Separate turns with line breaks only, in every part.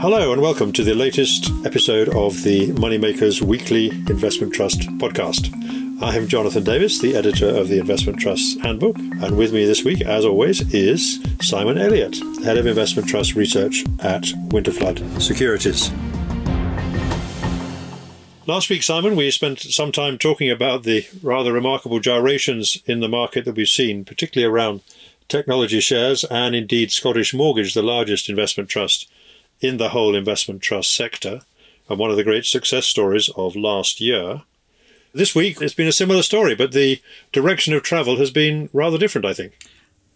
Hello, and welcome to the latest episode of the Moneymakers Weekly Investment Trust podcast. I am Jonathan Davis, the editor of the Investment Trust's Handbook, and with me this week, as always, is Simon Elliott, head of Investment Trust Research at Winterflood Securities. Last week, Simon, we spent some time talking about the rather remarkable gyrations in the market that we've seen, particularly around technology shares and indeed Scottish Mortgage, the largest investment trust in the whole investment trust sector, and one of the great success stories of last year. This week, it's been a similar story, but the direction of travel has been rather different, I think.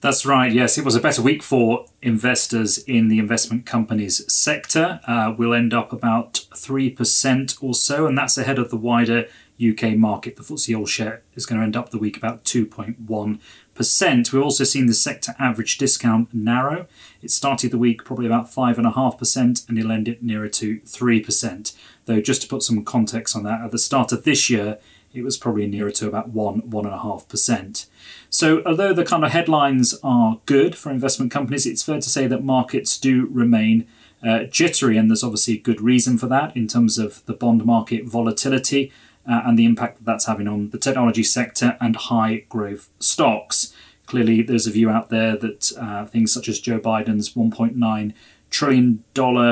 That's right. Yes, it was a better week for investors in the investment companies sector. Uh, we'll end up about 3% or so, and that's ahead of the wider UK market. The FTSE All Share is going to end up the week about 2.1%. We've also seen the sector average discount narrow. It started the week probably about 5.5%, and it'll end it nearer to 3%. Though, just to put some context on that, at the start of this year, it was probably nearer to about 1 1.5%. So, although the kind of headlines are good for investment companies, it's fair to say that markets do remain uh, jittery, and there's obviously good reason for that in terms of the bond market volatility uh, and the impact that that's having on the technology sector and high growth stocks. Clearly, there's a view out there that uh, things such as Joe Biden's $1.9 trillion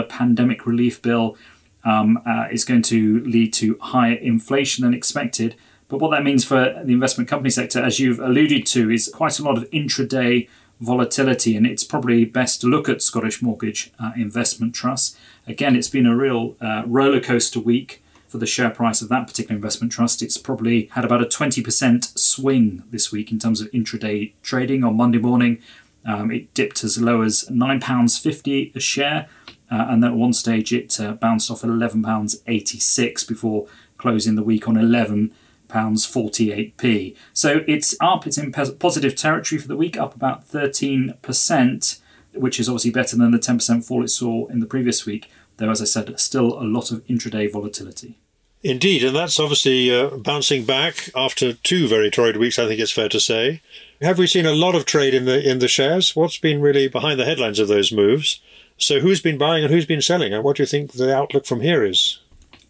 pandemic relief bill um, uh, is going to lead to higher inflation than expected. But what that means for the investment company sector, as you've alluded to, is quite a lot of intraday volatility, and it's probably best to look at Scottish Mortgage uh, Investment Trust. Again, it's been a real uh, roller coaster week for the share price of that particular investment trust. It's probably had about a 20% swing this week in terms of intraday trading. On Monday morning, um, it dipped as low as £9.50 a share, uh, and then at one stage it uh, bounced off at £11.86 before closing the week on 11 pounds 48p. So it's up, it's in positive territory for the week, up about 13%, which is obviously better than the 10% fall it saw in the previous week though, as I said, still a lot of intraday volatility.
Indeed, and that's obviously uh, bouncing back after two very torrid weeks. I think it's fair to say. Have we seen a lot of trade in the in the shares? What's been really behind the headlines of those moves? So, who's been buying and who's been selling, and what do you think the outlook from here is?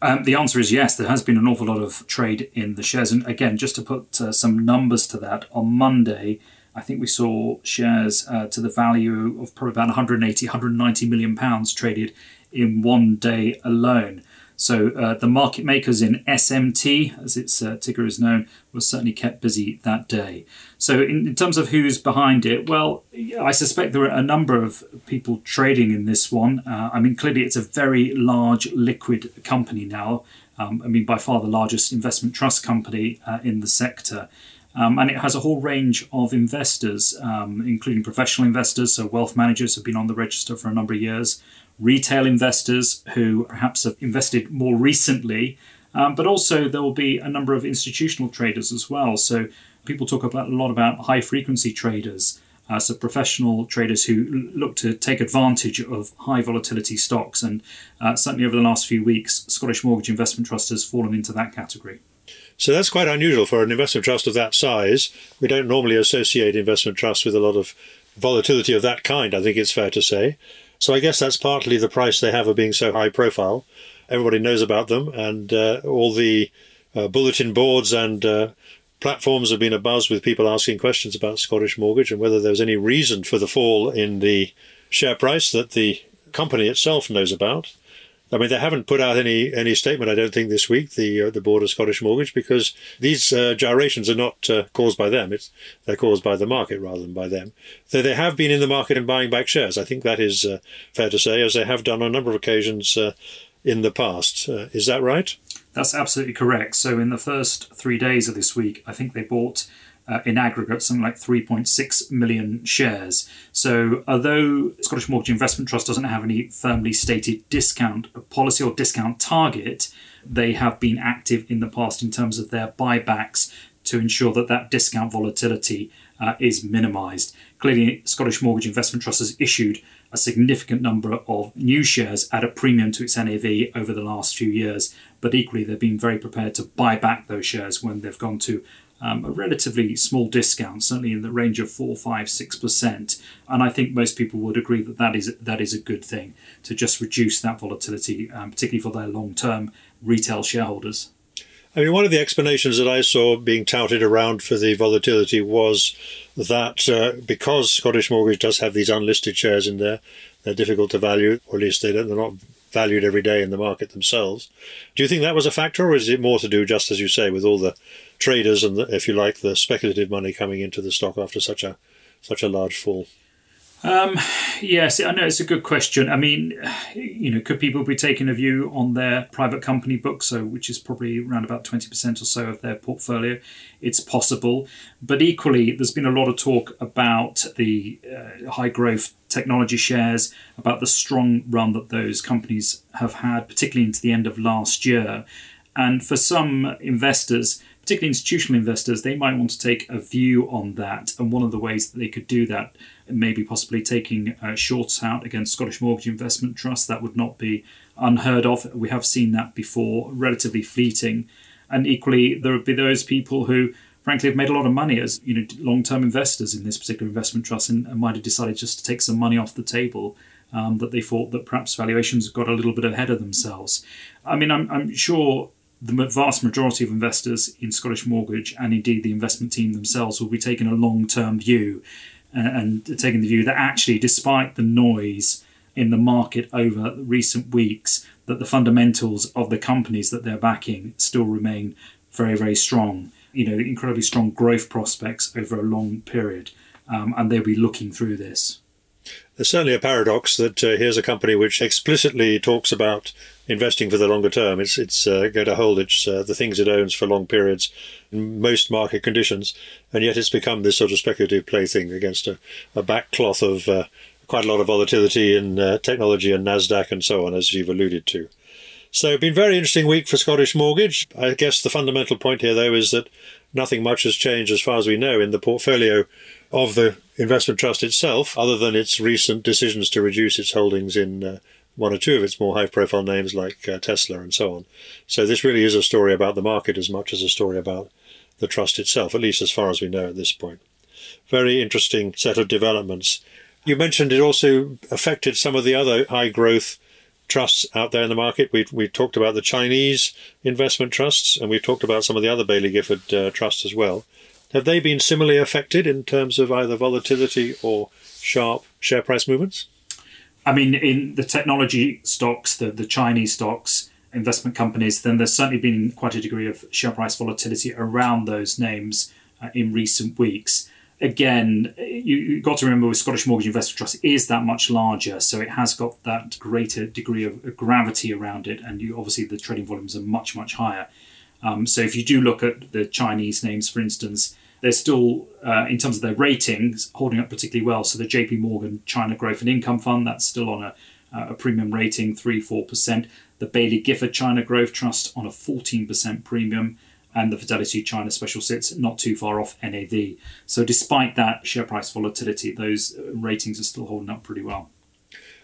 Um, the answer is yes. There has been an awful lot of trade in the shares, and again, just to put uh, some numbers to that, on Monday, I think we saw shares uh, to the value of probably about 180, 190 million pounds traded in one day alone. So uh, the market makers in SMT, as its uh, ticker is known, was certainly kept busy that day. So in, in, terms of who's behind it, well, I suspect there are a number of people trading in this one. Uh, I mean, clearly it's a very large liquid company now. Um, I mean, by far the largest investment trust company uh, in the sector. Um, and it has a whole range of investors, um, including professional investors. So, wealth managers have been on the register for a number of years, retail investors who perhaps have invested more recently, um, but also there will be a number of institutional traders as well. So, people talk about a lot about high frequency traders. Uh, so, professional traders who look to take advantage of high volatility stocks. And uh, certainly over the last few weeks, Scottish Mortgage Investment Trust has fallen into that category.
So that's quite unusual for an investment trust of that size. We don't normally associate investment trusts with a lot of volatility of that kind, I think it's fair to say. So I guess that's partly the price they have of being so high profile. Everybody knows about them, and uh, all the uh, bulletin boards and uh, platforms have been abuzz with people asking questions about Scottish Mortgage and whether there's any reason for the fall in the share price that the company itself knows about. I mean, they haven't put out any any statement. I don't think this week the uh, the board of Scottish Mortgage because these uh, gyrations are not uh, caused by them. It's they're caused by the market rather than by them. Though they have been in the market and buying back shares. I think that is uh, fair to say, as they have done on a number of occasions uh, in the past. Uh, is that right?
That's absolutely correct. So in the first three days of this week, I think they bought uh, in aggregate something like 3.6 million shares. So, although Scottish Mortgage Investment Trust doesn't have any firmly stated discount policy or discount target, they have been active in the past in terms of their buybacks to ensure that that discount volatility uh, is minimised. Clearly, Scottish Mortgage Investment Trust has issued a significant number of new shares at a premium to its NAV over the last few years, but equally they've been very prepared to buy back those shares when they've gone to um, a relatively small discount, certainly in the range of four, five, six percent. And I think most people would agree that that is that is a good thing to just reduce that volatility, um, particularly for their long-term retail shareholders.
I mean, one of the explanations that I saw being touted around for the volatility was that uh, because Scottish Mortgage does have these unlisted shares in there, they're difficult to value, or at least they they're not valued every day in the market themselves. Do you think that was a factor, or is it more to do, just as you say, with all the traders and, the, if you like, the speculative money coming into the stock after such a such a large fall?
Um, yes, I know it's a good question. I mean, you know, could people be taking a view on their private company book, so which is probably around about twenty percent or so of their portfolio? It's possible, but equally, there's been a lot of talk about the uh, high growth technology shares, about the strong run that those companies have had, particularly into the end of last year, and for some investors particularly institutional investors, they might want to take a view on that. And one of the ways that they could do that, maybe possibly taking uh, shorts out against Scottish Mortgage Investment Trust, that would not be unheard of. We have seen that before, relatively fleeting. And equally, there would be those people who, frankly, have made a lot of money as you know long-term investors in this particular investment trust, and, and might have decided just to take some money off the table. Um, that they thought that perhaps valuations got a little bit ahead of themselves. I mean, I'm, I'm sure the vast majority of investors in Scottish Mortgage and indeed the investment team themselves will be taking a long term view and taking the view that actually, despite the noise in the market over recent weeks, that the fundamentals of the companies that they're backing still remain very, very strong. You know, incredibly strong growth prospects over a long period, um, and they'll be looking through this.
There's certainly a paradox that uh, here's a company which explicitly talks about investing for the longer term. It's it's uh, going to hold its uh, the things it owns for long periods in most market conditions, and yet it's become this sort of speculative plaything against a, a backcloth of uh, quite a lot of volatility in uh, technology and Nasdaq and so on, as you've alluded to. So, been very interesting week for Scottish Mortgage. I guess the fundamental point here, though, is that nothing much has changed as far as we know in the portfolio of the investment trust itself, other than its recent decisions to reduce its holdings in uh, one or two of its more high profile names like uh, Tesla and so on. So this really is a story about the market as much as a story about the trust itself, at least as far as we know at this point. Very interesting set of developments. You mentioned it also affected some of the other high growth trusts out there in the market. We we talked about the Chinese investment trusts, and we've talked about some of the other Baillie Gifford uh, trusts as well. Have they been similarly affected in terms of either volatility or sharp share price movements?
I mean, in the technology stocks, the, the Chinese stocks, investment companies, then there's certainly been quite a degree of share price volatility around those names uh, in recent weeks. Again, you, have got to remember with Scottish Mortgage Investment Trust is that much larger, so it has got that greater degree of gravity around it, and you, obviously the trading volumes are much much higher. Um, so if you do look at the Chinese names, for instance, they're still, uh, in terms of their ratings, holding up particularly well. So the JP Morgan China Growth and Income Fund, that's still on a, a premium rating, 3 4%. The Baillie Gifford China Growth Trust on a 14% premium. And the Fidelity China Special Sits not too far off NAV. So, despite that share price volatility, those uh, ratings are still holding up pretty well.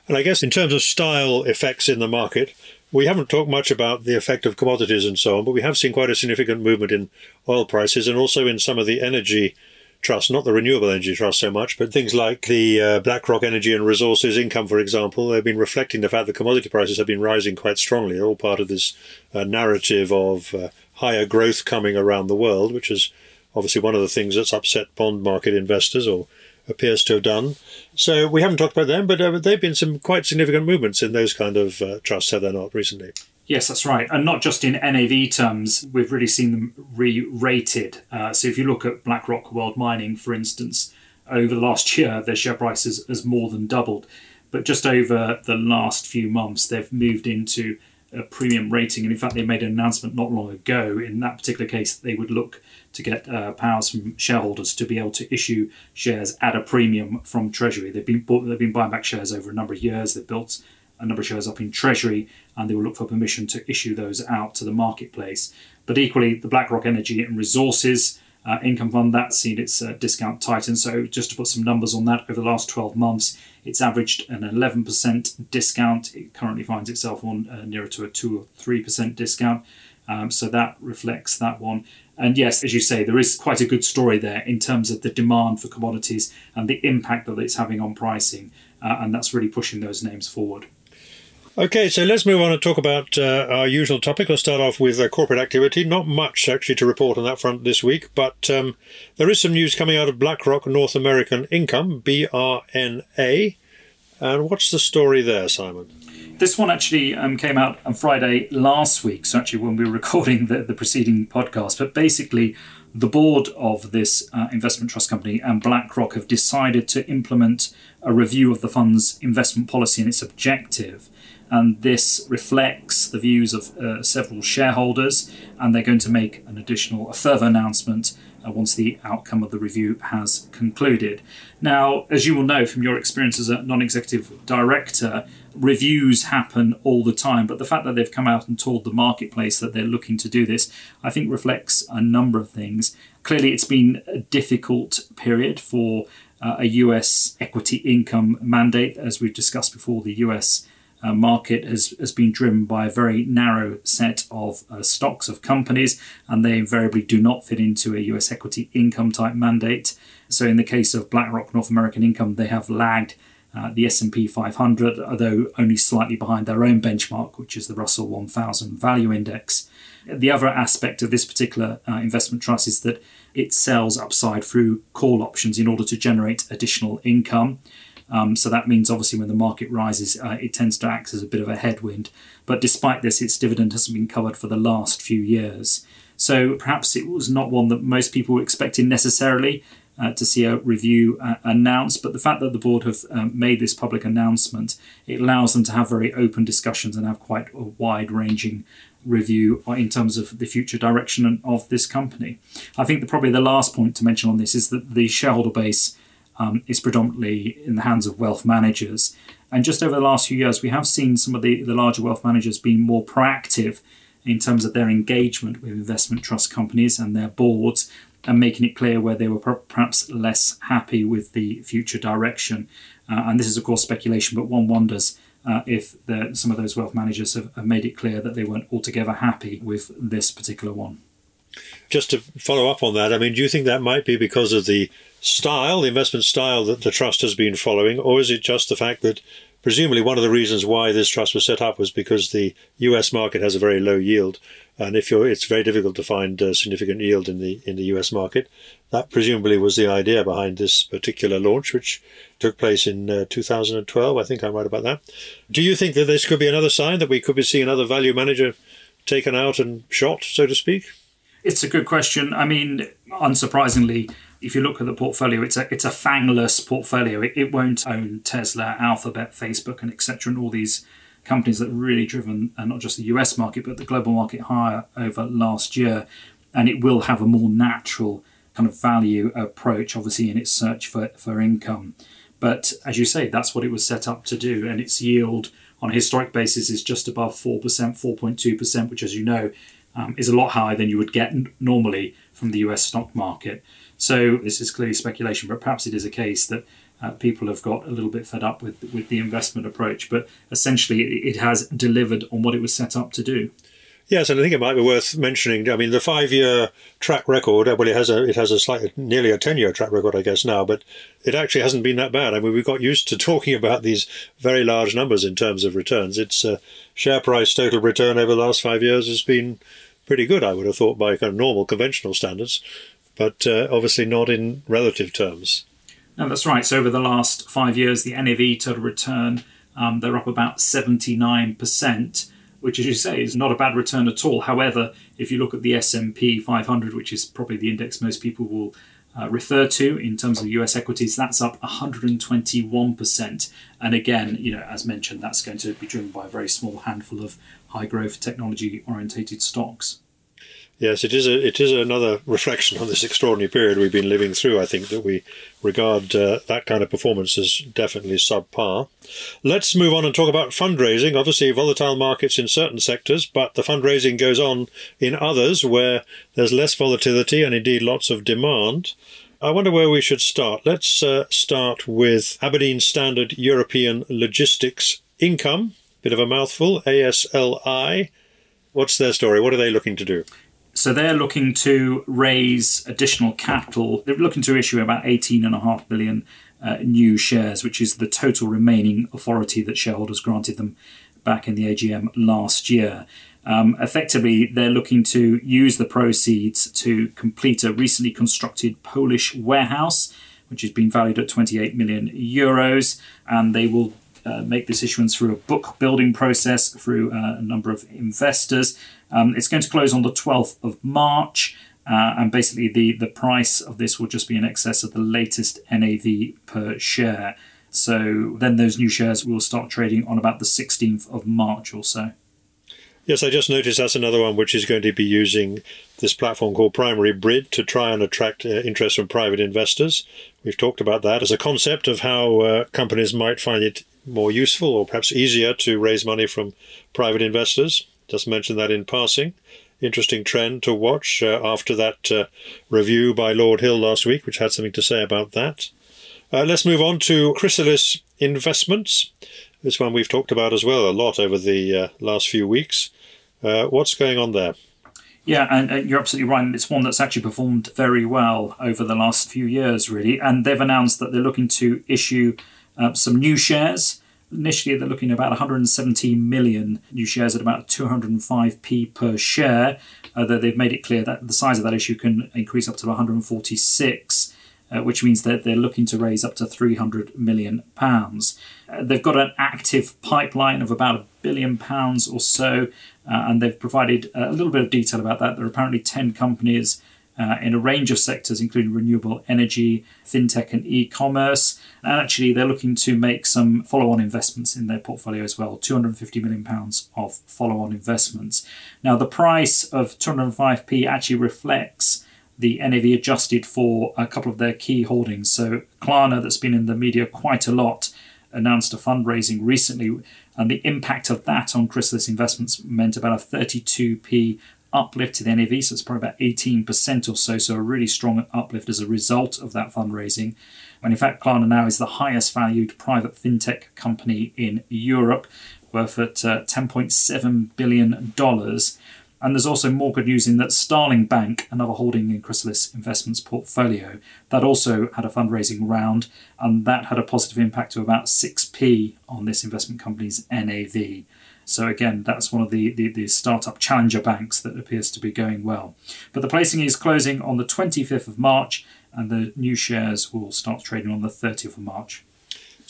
And I guess in terms of style effects in the market, we haven't talked much about the effect of commodities and so on, but we have seen quite a significant movement in oil prices and also in some of the energy trusts, not the renewable energy trust so much, but things like the uh, BlackRock Energy and Resources income, for example, they've been reflecting the fact that commodity prices have been rising quite strongly. They're all part of this uh, narrative of uh, higher growth coming around the world, which is obviously one of the things that's upset bond market investors or appears to have done. So we haven't talked about them, but uh, they've been some quite significant movements in those kind of uh, trusts, have they not, recently?
Yes, that's right. And not just in NAV terms, we've really seen them re rated. Uh, so if you look at BlackRock World Mining, for instance, over the last year, their share price has, has more than doubled. But just over the last few months, they've moved into a premium rating. And in fact, they made an announcement not long ago. In that particular case, that they would look to get uh, powers from shareholders to be able to issue shares at a premium from Treasury. They've been bought, they've been buying back shares over a number of years. They've built a number of shares up in Treasury, and they will look for permission to issue those out to the marketplace. But equally, the BlackRock Energy and Resources uh, Income Fund that's seen its uh, discount tighten. So just to put some numbers on that, over the last 12 months, it's averaged an 11% discount. It currently finds itself on uh, nearer to a two or three percent discount. Um, so that reflects that one. And yes, as you say, there is quite a good story there in terms of the demand for commodities and the impact that it's having on pricing. Uh, and that's really pushing those names forward.
Okay, so let's move on and talk about uh, our usual topic. We'll start off with uh, corporate activity. Not much actually to report on that front this week, but um, there is some news coming out of BlackRock North American Income, BRNA. And what's the story there, Simon?
This one actually um, came out on Friday last week, so actually when we were recording the, the preceding podcast. But basically, the board of this uh, investment trust company and BlackRock have decided to implement a review of the fund's investment policy and its objective. And this reflects the views of uh, several shareholders, and they're going to make an additional, a further announcement uh, once the outcome of the review has concluded. Now, as you will know from your experience as a non executive director, reviews happen all the time, but the fact that they've come out and told the marketplace that they're looking to do this, I think reflects a number of things. Clearly, it's been a difficult period for uh, a US equity income mandate, as we've discussed before, the US uh, market has, has been driven by a very narrow set of uh, stocks of companies, and they invariably do not fit into a US equity income type mandate. So, in the case of BlackRock North American Income, they have lagged uh, the S&P 500, although only slightly behind their own benchmark, which is the Russell 1000 Value Index. The other aspect of this particular uh, investment trust is that it sells upside through call options in order to generate additional income. Um, so that means obviously when the market rises, uh, it tends to act as a bit of a headwind. But despite this, its dividend hasn't been covered for the last few years. So perhaps it was not one that most people were expecting necessarily. Uh, to see a review uh, announced. But the fact that the board have um, made this public announcement, it allows them to have very open discussions and have quite a wide ranging review in terms of the future direction of this company. I think the, probably the last point to mention on this is that the shareholder base um, is predominantly in the hands of wealth managers. And just over the last few years, we have seen some of the, the larger wealth managers being more proactive in terms of their engagement with investment trust companies and their boards and making it clear where they were perhaps less happy with the future direction. Uh, and this is, of course, speculation, but one wonders uh, if the, some of those wealth managers have, have made it clear that they weren't altogether happy with this particular one.
Just to follow up on that, I mean, do you think that might be because of the style, the investment style that the trust has been following, or is it just the fact that presumably one of the reasons why this trust was set up was because the US market has a very low yield, and if you're, it's very difficult to find a significant yield in the in the US market. That presumably was the idea behind this particular launch, which took place in uh, 2012. I think I'm right about that. Do you think that this could be another sign that we could be seeing another value manager taken out and shot, so to speak?
It's a good question. I mean, unsurprisingly, if you look at the portfolio, it's a it's a fangless portfolio. It, it won't own Tesla, Alphabet, Facebook, and etc. and all these companies that really driven uh, not just the US market but the global market higher over last year, and it will have a more natural kind of value approach, obviously in its search for for income. But as you say, that's what it was set up to do, and its yield on a historic basis is just above four percent, four point two percent, which, as you know, um, is a lot higher than you would get normally from the US stock market. So this is clearly speculation, but perhaps it is a case that uh, people have got a little bit fed up with with the investment approach. But essentially, it, has delivered on what it was set up to do.
Yes, and I think it might be worth mentioning. I mean, the five-year track record. Well, it has a it has a slightly nearly a ten-year track record, I guess now, but it actually hasn't been that bad. I mean, we got used to talking about these very large numbers in terms of returns. Its uh, share price total return over the last five years has been pretty good, I would have thought, by kind of normal conventional standards but uh, obviously not in relative terms.
No, that's right. So over the last five years, the NAV total return um, they're up about seventy nine percent, which, as you say, is not a bad return at all. However, if you look at the S and P 500, which is probably the index most people will uh, refer to in terms of US equities, that's up 121%. And again, you know, as mentioned, that's going to be driven by a very small handful of high growth technology orientated stocks.
Yes, it is. A, it is another reflection on this extraordinary period we've been living through. I think that we regard uh, that kind of performance as definitely subpar. Let's move on and talk about fundraising. Obviously, volatile markets in certain sectors, but the fundraising goes on in others where there's less volatility and indeed lots of demand. I wonder where we should start. Let's uh, start with Aberdeen Standard European Logistics Income. Bit of a mouthful. ASLI. What's their story? What are they looking to do?
So they're looking to raise additional capital. They're looking to issue about 18.5 billion uh, new shares, which is the total remaining authority that shareholders granted them back in the AGM last year. Um, effectively, they're looking to use the proceeds to complete a recently constructed Polish warehouse, which has been valued at 28 million euros, and they will uh, make this issuance through a book building process through uh, a number of investors. Um, it's going to close on the 12th of March. Uh, and basically, the, the price of this will just be in excess of the latest NAV per share. So then those new shares will start trading on about the 16th of March or so.
Yes, I just noticed that's another one which is going to be using this platform called Primary Bid to try and attract uh, interest from private investors. We've talked about that as a concept of how uh, companies might find it more useful or perhaps easier to raise money from private investors. Just mention that in passing. Interesting trend to watch uh, after that uh, review by Lord Hill last week, which had something to say about that. Uh, let's move on to Chrysalis Investments. This one we've talked about as well a lot over the uh, last few weeks. Uh, what's going on there?
Yeah, and, and, you're absolutely right. It's one that's actually performed very well over the last few years, really. And they've announced that they're looking to issue uh, some new shares. Initially, they're looking at about 117 million new shares at about 205p per share. Although they've made it clear that the size of that issue can increase up to 146 uh, which means that they're looking to raise up to 300 million pounds. Uh, they've got an active pipeline of about a billion pounds or so, uh, and they've provided a little bit of detail about that. There are apparently 10 companies uh, in a range of sectors, including renewable energy, fintech, and e commerce. And actually, they're looking to make some follow on investments in their portfolio as well £250 million of follow on investments. Now, the price of 205p actually reflects the NAV adjusted for a couple of their key holdings. So Klarna, that's been in the media quite a lot, announced a fundraising recently, and the impact of that on Chrysalis Investments meant about a 32p uplift to the NAV, so it's probably about 18% or so, so a really strong uplift as a result of that fundraising. And in fact, Klarna now is the highest valued private fintech company in Europe, worth at uh, $10.7 billion. And there's also more good news in that Starling Bank, another holding in Chrysalis Investments portfolio, that also had a fundraising round, and that had a positive impact of about 6p on this investment company's NAV. So again, that's one of the, the, the, startup challenger banks that appears to be going well. But the placing is closing on the 25th of March, and the new shares will start trading on the 30th of March.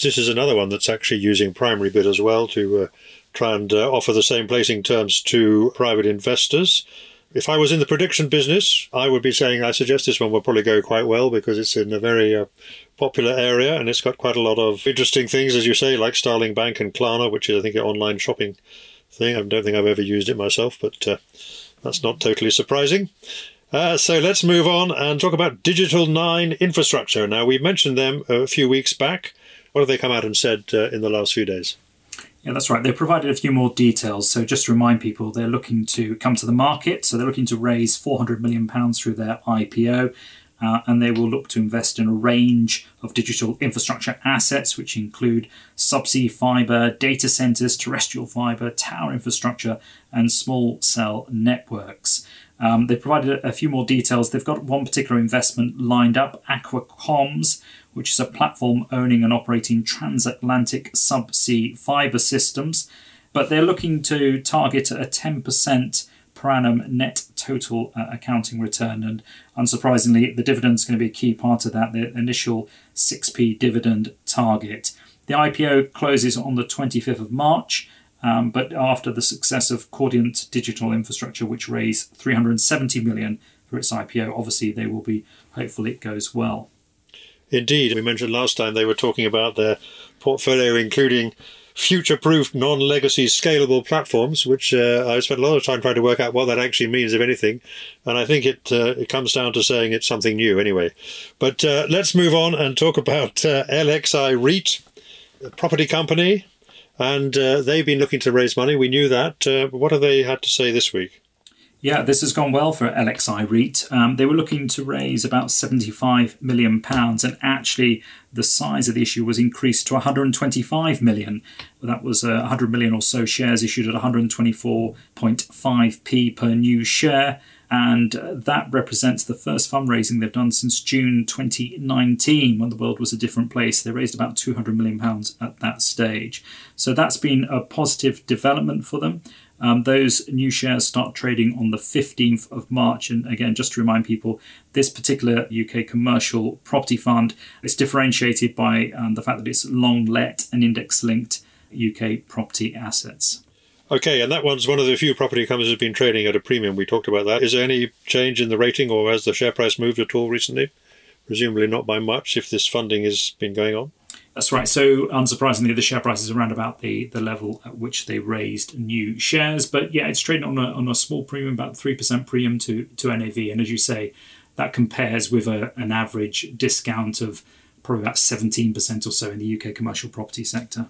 This is another one that's actually using primary bid as well to uh, try and uh, offer the same placing terms to private investors. If I was in the prediction business, I would be saying I suggest this one will probably go quite well because it's in a very uh, popular area and it's got quite a lot of interesting things, as you say, like Starling Bank and Klarna, which is, I think, an online shopping thing. I don't think I've ever used it myself, but uh, that's not totally surprising. Uh, so let's move on and talk about Digital 9 infrastructure. Now, we mentioned them a few weeks back. What have they come out and said uh, in the last few days?
Yeah, that's right. They provided a few more details. So just to remind people, they're looking to come to the market. So they're looking to raise 400 million pounds through their IPO. Uh, and they will look to invest in a range of digital infrastructure assets, which include subsea fiber, data centers, terrestrial fiber, tower infrastructure, and small cell networks. Um, they provided a few more details. They've got one particular investment lined up, Aqua Comms, which is a platform owning and operating transatlantic subsea fiber systems. But they're looking to target a 10% per annum net total uh, accounting return. And unsurprisingly, the dividend is going to be a key part of that, the initial 6p dividend target. The IPO closes on the 25th of March. Um, but after the success of Cordiant Digital Infrastructure, which raised 370 million for its IPO, obviously they will be hopeful it goes well.
Indeed, we mentioned last time they were talking about their portfolio, including future-proof, non-legacy, scalable platforms, which uh, I spent a lot of time trying to work out what that actually means, if anything. And I think it uh, it comes down to saying it's something new, anyway. But uh, let's move on and talk about uh, LXI REIT, a property company, and uh, they've been looking to raise money. We knew that. Uh, what have they had to say this week?
Yeah, this has gone well for LXI REIT. Um, they were looking to raise about £75 million, and actually, the size of the issue was increased to £125 million. That was uh, 100 million or so shares issued at 124.5p per new share. And uh, that represents the first fundraising they've done since June 2019, when the world was a different place. They raised about £200 million at that stage. So that's been a positive development for them. Um, those new shares start trading on the 15th of March. And again, just to remind people, this particular UK commercial property fund is differentiated by um, the fact that it's long let and index linked UK property assets.
Okay, and that one's one of the few property companies that's been trading at a premium. We talked about that. Is there any change in the rating or has the share price moved at all recently? Presumably not by much if this funding has been going on.
That's right. So, unsurprisingly, the share price is around about the, the level at which they raised new shares. But yeah, it's trading on a, on a small premium, about 3% premium to, to NAV. And as you say, that compares with a, an average discount of probably about 17% or so in the UK commercial property sector.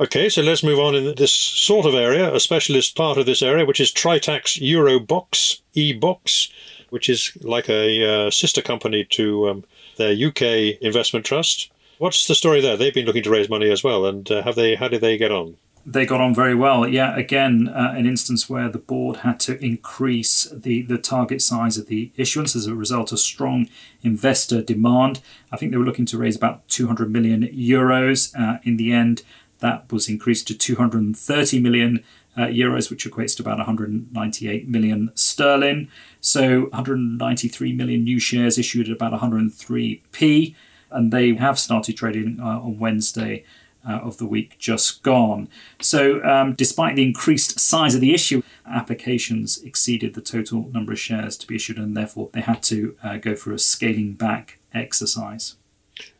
Okay, so let's move on in this sort of area, a specialist part of this area, which is Tritax Eurobox, eBox, which is like a uh, sister company to um, their UK investment trust. What's the story there? They've been looking to raise money as well, and uh, have they? How did they get on?
They got on very well. Yeah, again, uh, an instance where the board had to increase the, the target size of the issuance as a result of strong investor demand. I think they were looking to raise about 200 million euros. Uh, in the end, that was increased to 230 million uh, euros, which equates to about 198 million sterling. So 193 million new shares issued at about 103p and they have started trading uh, on Wednesday. Uh, of the week just gone. So, um, despite the increased size of the issue, applications exceeded the total number of shares to be issued, and therefore they had to uh, go for a scaling back exercise.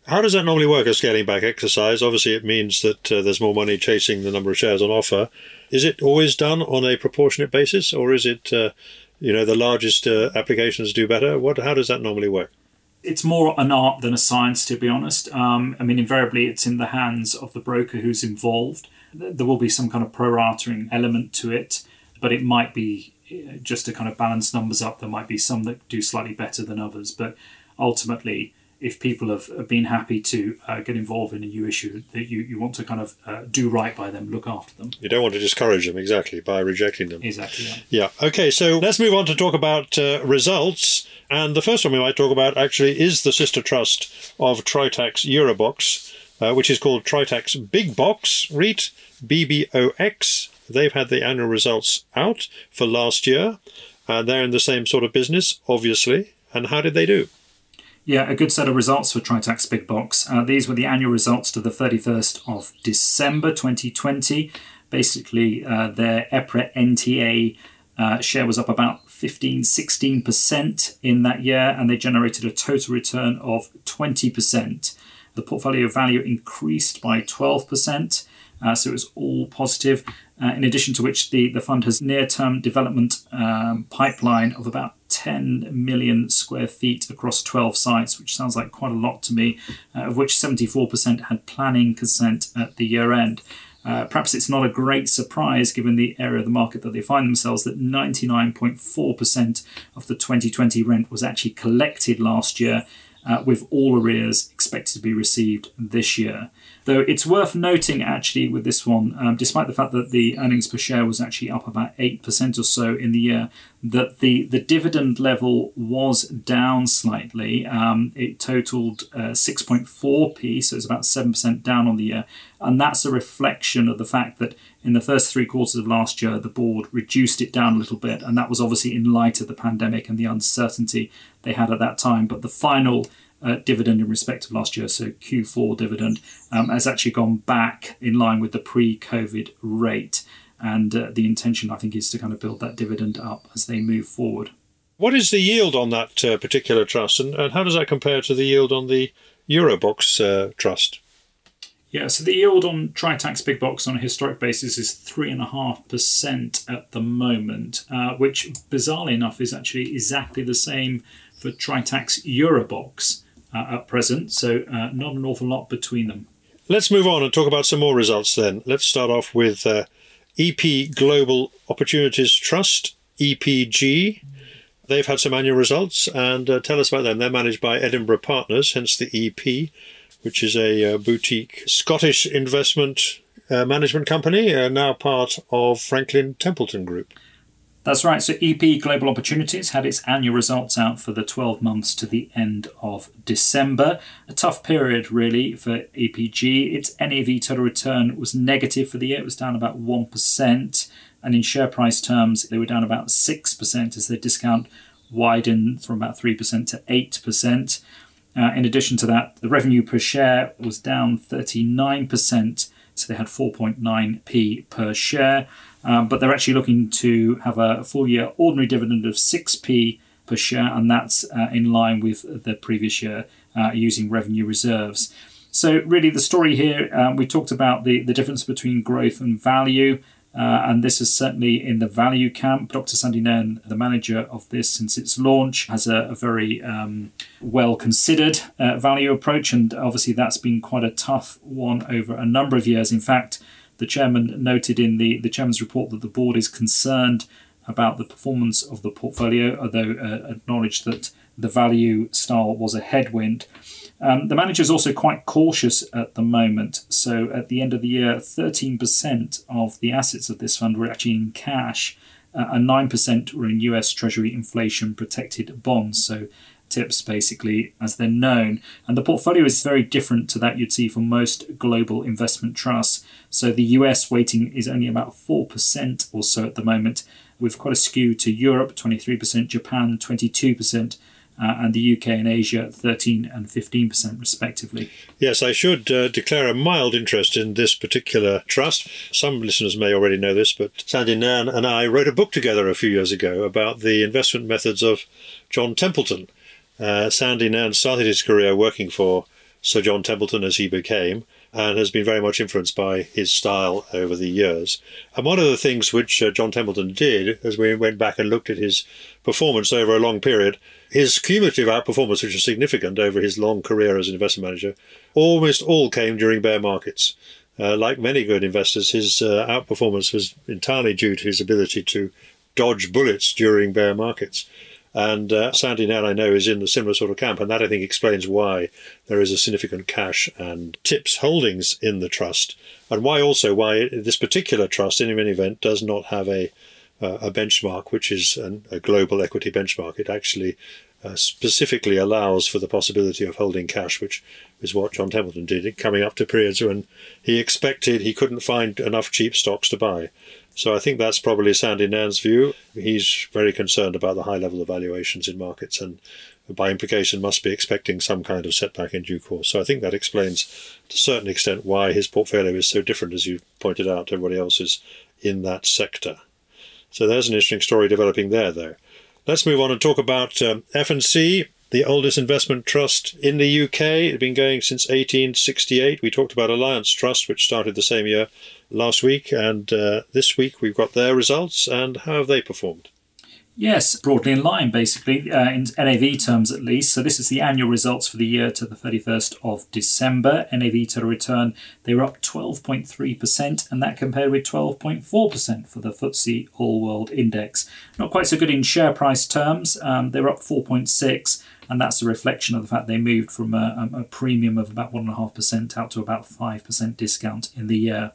How does that normally work, a scaling back exercise? Obviously, it means that uh, there's more money chasing the number of shares on offer. Is it always done on a proportionate basis, or is it, uh, you know, the largest uh, applications do better? What? How does that normally work?
It's more an art than a science, to be honest. Um, I mean, invariably, it's in the hands of the broker who's involved. There will be some kind of prorating element to it, but it might be uh, just to kind of balance numbers up. There might be some that do slightly better than others, but ultimately, if people have, have been happy to uh, get involved in a new issue, that you, you want to kind of uh, do right by them, look after them.
You don't want to discourage them exactly by rejecting them.
Exactly. Yeah.
yeah. Okay. So let's move on to talk about uh, results. And the first one we might talk about actually is the sister trust of Tritax Eurobox, uh, which is called Tritax Big Box REIT BBOX. They've had the annual results out for last year. and they're in the same sort of business, obviously. And how did they do?
Yeah, a good set of results for Tritax Big Box. Uh, these were the annual results to the 31st of December 2020. Basically, uh, their EPRA NTA uh, share was up about 15 16% in that year, and they generated a total return of 20%. The portfolio value increased by 12%. Uh, so it was all positive. Uh, in addition to which, the, the fund has near term development um, pipeline of about 10 million square feet across 12 sites, which sounds like quite a lot to me, uh, of which 74% had planning consent at the year end. Uh, perhaps it's not a great surprise given the area of the market that they find themselves that 99.4% of the 2020 rent was actually collected last year, uh, with all arrears expected to be received this year. Though it's worth noting, actually, with this one, um, despite the fact that the earnings per share was actually up about 8% or so in the year, that the, the dividend level was down slightly. Um, it totaled uh, 6.4p, so it's about 7% down on the year. And that's a reflection of the fact that in the first three quarters of last year, the board reduced it down a little bit. And that was obviously in light of the pandemic and the uncertainty they had at that time. But the final uh, dividend in respect of last year, so Q4 dividend, um, has actually gone back in line with the pre COVID rate. And uh, the intention, I think, is to kind of build that dividend up as they move forward.
What is the yield on that uh, particular trust, and, and, how does that compare to the yield on the Eurobox uh, trust?
Yeah, so the yield on Tritax Big Box on a historic basis is 3.5% at the moment, uh, which bizarrely enough is actually exactly the same for Tritax Eurobox uh, at present, so uh, not an awful lot between them.
Let's move on and talk about some more results then. Let's start off with uh, EP Global Opportunities Trust, EPG. They've had some annual results and uh, tell us about them. They're managed by Edinburgh Partners, hence the EP, which is a uh, boutique Scottish investment uh, management company, now part of Franklin Templeton Group.
That's right. So EP Global Opportunities had its annual results out for the 12 months to the end of December. A tough period, really, for EPG. Its NAV total return was negative for the year. It was down about 1%. And in share price terms, they were down about 6% as their discount widened from about 3% to 8%. Uh, in addition to that, the revenue per share was down 39%. So they had 4.9p per share. Um, but they're actually looking to have a full year ordinary dividend of 6p per share, and that's uh, in line with the previous year uh, using revenue reserves. So, really, the story here um, we talked about the, the difference between growth and value. Uh, and this is certainly in the value camp. Dr. Sandy Nairn, the manager of this since its launch, has a, a very um, well considered uh, value approach, and obviously that's been quite a tough one over a number of years. In fact, the chairman noted in the, the chairman's report that the board is concerned about the performance of the portfolio, although uh, acknowledged that the value style was a headwind. Um, the manager is also quite cautious at the moment. So at the end of the year, 13% of the assets of this fund were actually in cash, uh, and 9% were in US Treasury inflation protected bonds. So tips basically as they're known. And the portfolio is very different to that you'd see for most global investment trusts. So the US weighting is only about 4% or so at the moment, with quite a skew to Europe 23%, Japan 22%. Uh, and the UK and Asia 13 and 15% respectively.
Yes, I should uh, declare a mild interest in this particular trust. Some listeners may already know this, but Sandy Nairn and I wrote a book together a few years ago about the investment methods of John Templeton, uh, Sandy Nairn started his career working for Sir John Templeton as he became, and has been very much influenced by his style over the years. And one of the things which uh, John Templeton did, as we went back and looked at his performance over a long period, his cumulative outperformance, which was significant over his long career as an investment manager, almost all came during bear markets. Uh, like many good investors, his uh, outperformance was entirely due to his ability to dodge bullets during bear markets. And uh, Sandy Nairn, I know, is in the similar sort of camp, and that I think explains why there is a significant cash and tips holdings in the trust, and why also why this particular trust, in any event, does not have a uh, a benchmark, which is an, a global equity benchmark. It actually uh, specifically allows for the possibility of holding cash, which is what John Templeton did, coming up to periods when he expected he couldn't find enough cheap stocks to buy. So I think that's probably Sandy Nairn's view. He's very concerned about the high level of valuations in markets and by implication must be expecting some kind of setback in due course. So I think that explains to a certain extent why his portfolio is so different, as you pointed out, to everybody else's in that sector. So there's an interesting story developing there, though. Let's move on and talk about um, F&C, the oldest investment trust in the UK. It's been going since 1868. We talked about Alliance Trust, which started the same year last week, and uh, this week we've got their results and how have they performed?
Yes, broadly in line, basically, uh, in NAV terms at least. So, this is the annual results for the year to the 31st of December. NAV to return, they were up 12.3%, and that compared with 12.4% for the FTSE All World Index. Not quite so good in share price terms, um, they were up 4.6 and that's a reflection of the fact they moved from a, a premium of about 1.5% out to about 5% discount in the year.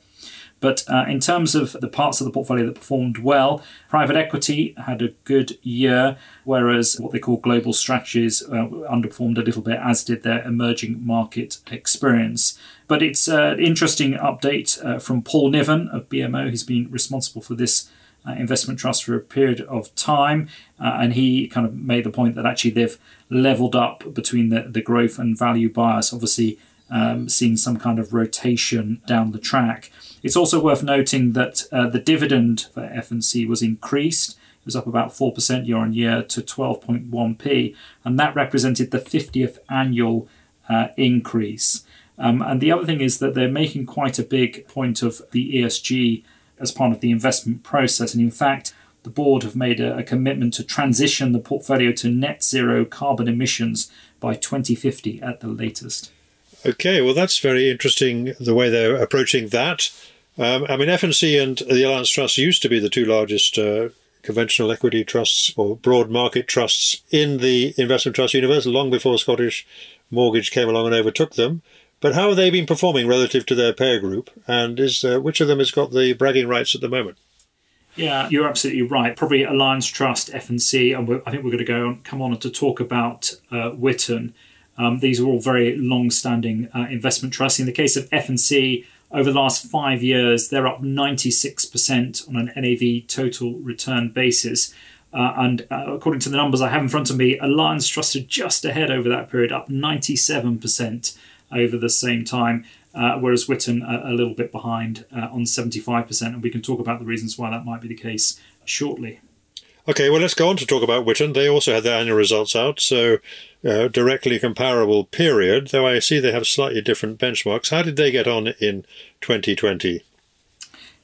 But uh, in terms of the parts of the portfolio that performed well, private equity had a good year, whereas what they call global strategies uh, underperformed a little bit, as did their emerging market experience. But it's an interesting update uh, from Paul Niven of BMO. He's been responsible for this uh, investment trust for a period of time, uh, and he kind of made the point that actually they've leveled up between the, the growth and value bias, obviously um, seeing some kind of rotation down the track. It's also worth noting that uh, the dividend for F&C was increased. It was up about 4% year on year to 12.1p, and that represented the 50th annual uh, increase. Um, and the other thing is that they're making quite a big point of the ESG as part of the investment process. And in fact, the board have made a, a commitment to transition the portfolio to net zero carbon emissions by 2050 at the latest.
Okay, well, that's very interesting the way they're approaching that. Um, I mean, F&C and the Alliance Trust used to be the two largest uh, conventional equity trusts or broad market trusts in the investment trust universe long before Scottish Mortgage came along and overtook them. But how have they been performing relative to their peer group? And is uh, which of them has got the bragging rights at the moment?
Yeah, you're absolutely right. Probably Alliance Trust, F&C, and I think we're going to go on, come on to talk about uh, Witan. Um, these are all very long-standing uh, investment trusts. In the case of F&C, over the last five years, they're up 96% on an NAV total return basis. Uh, and uh, according to the numbers I have in front of me, Alliance Trust are just ahead over that period, up 97% over the same time, uh, whereas Witan a, a, little bit behind uh, on 75%. And we can talk about the reasons why that might be the case shortly.
Okay, well, let's go on to talk about Witan. They also had their annual results out, so uh, directly comparable period, though I see they have slightly different benchmarks. How did they get on in 2020?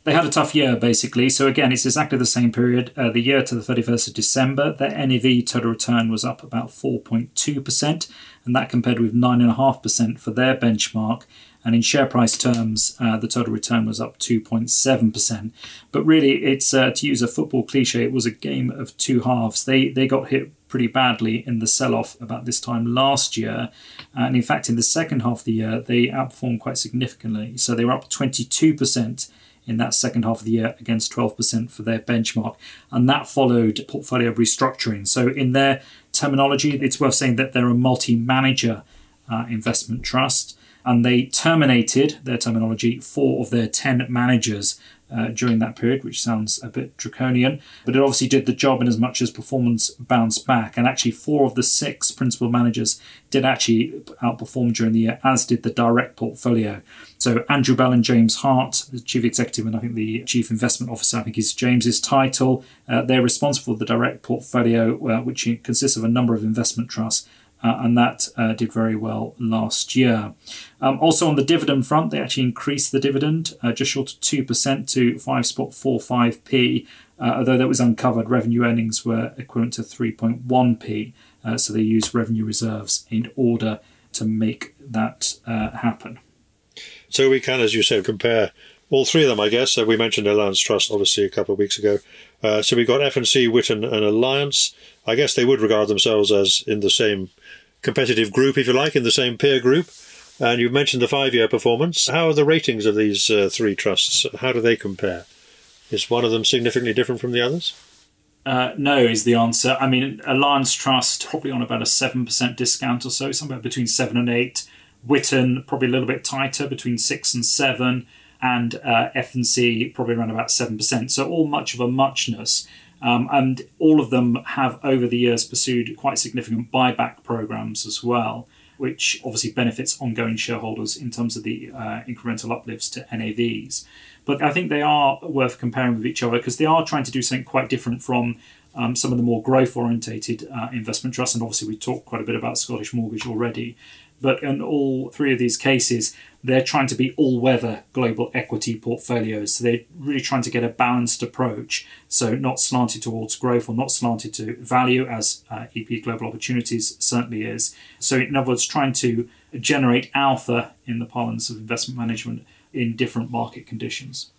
They had a tough year, basically. So, again, it's exactly the same period. Uh, the year to the 31st of December, their NAV total return was up about 4.2%, and that compared with 9.5% for their benchmark. And in share price terms, uh, the total return was up 2.7%. But really, it's uh, to use a football cliche, it was a game of two halves. They they got hit pretty badly in the sell-off about this time last year, and in fact, in the second half of the year, they outperformed quite significantly. So they were up 22% in that second half of the year against 12% for their benchmark. And that followed portfolio restructuring. So, in their terminology, it's worth saying that they're a multi manager uh, investment trust and they terminated their terminology four of their 10 managers uh, during that period, which sounds a bit draconian, but it obviously did the job in as much as performance bounced back. And actually, four of the six principal managers did actually outperform during the year, as did the direct portfolio. So, Andrew Bell and James Hart, the chief executive, and I think the chief investment officer, I think is James's title. Uh, they're responsible for the direct portfolio, uh, which consists of a number of investment trusts and that uh, did very well last year. Um, also on the dividend front, they actually increased the dividend uh, just short of 2% to 5.45p, uh, although that was uncovered. Revenue earnings were equivalent to 3.1p, uh, so they used revenue reserves in order to make that uh, happen.
So we can, as you said, compare all three of them, I guess. we mentioned Alliance Trust, obviously, a couple of weeks ago. so we've got F&C, Witan, and Alliance. I guess they would regard themselves as in the same competitive group, if you like, in the same peer group. And you've mentioned the five year performance. How are the ratings of these uh, three trusts? How do they compare? Is one of them significantly different from the others?
Uh, no, is the answer. I mean, Alliance Trust probably on about a 7% discount or so, somewhere between 7 and 8. Witan probably a little bit tighter, between 6 and 7. And uh, F&C probably around about 7%. So all much of a muchness. Um, and all of them have over the years pursued quite significant buyback programs as well, which obviously benefits ongoing shareholders in terms of the uh, incremental uplifts to NAVs. But I think they are worth comparing with each other because they are trying to do something quite different from um, some of the more growth orientated uh, investment trusts. And obviously, we talked quite a bit about Scottish Mortgage already. But in all three of these cases, they're trying to be all weather global equity portfolios. So they're really trying to get a balanced approach. So not slanted towards growth or not slanted to value, as uh, EP Global Opportunities certainly is. So, in other words, trying to generate alpha in the parlance of investment management in different market conditions.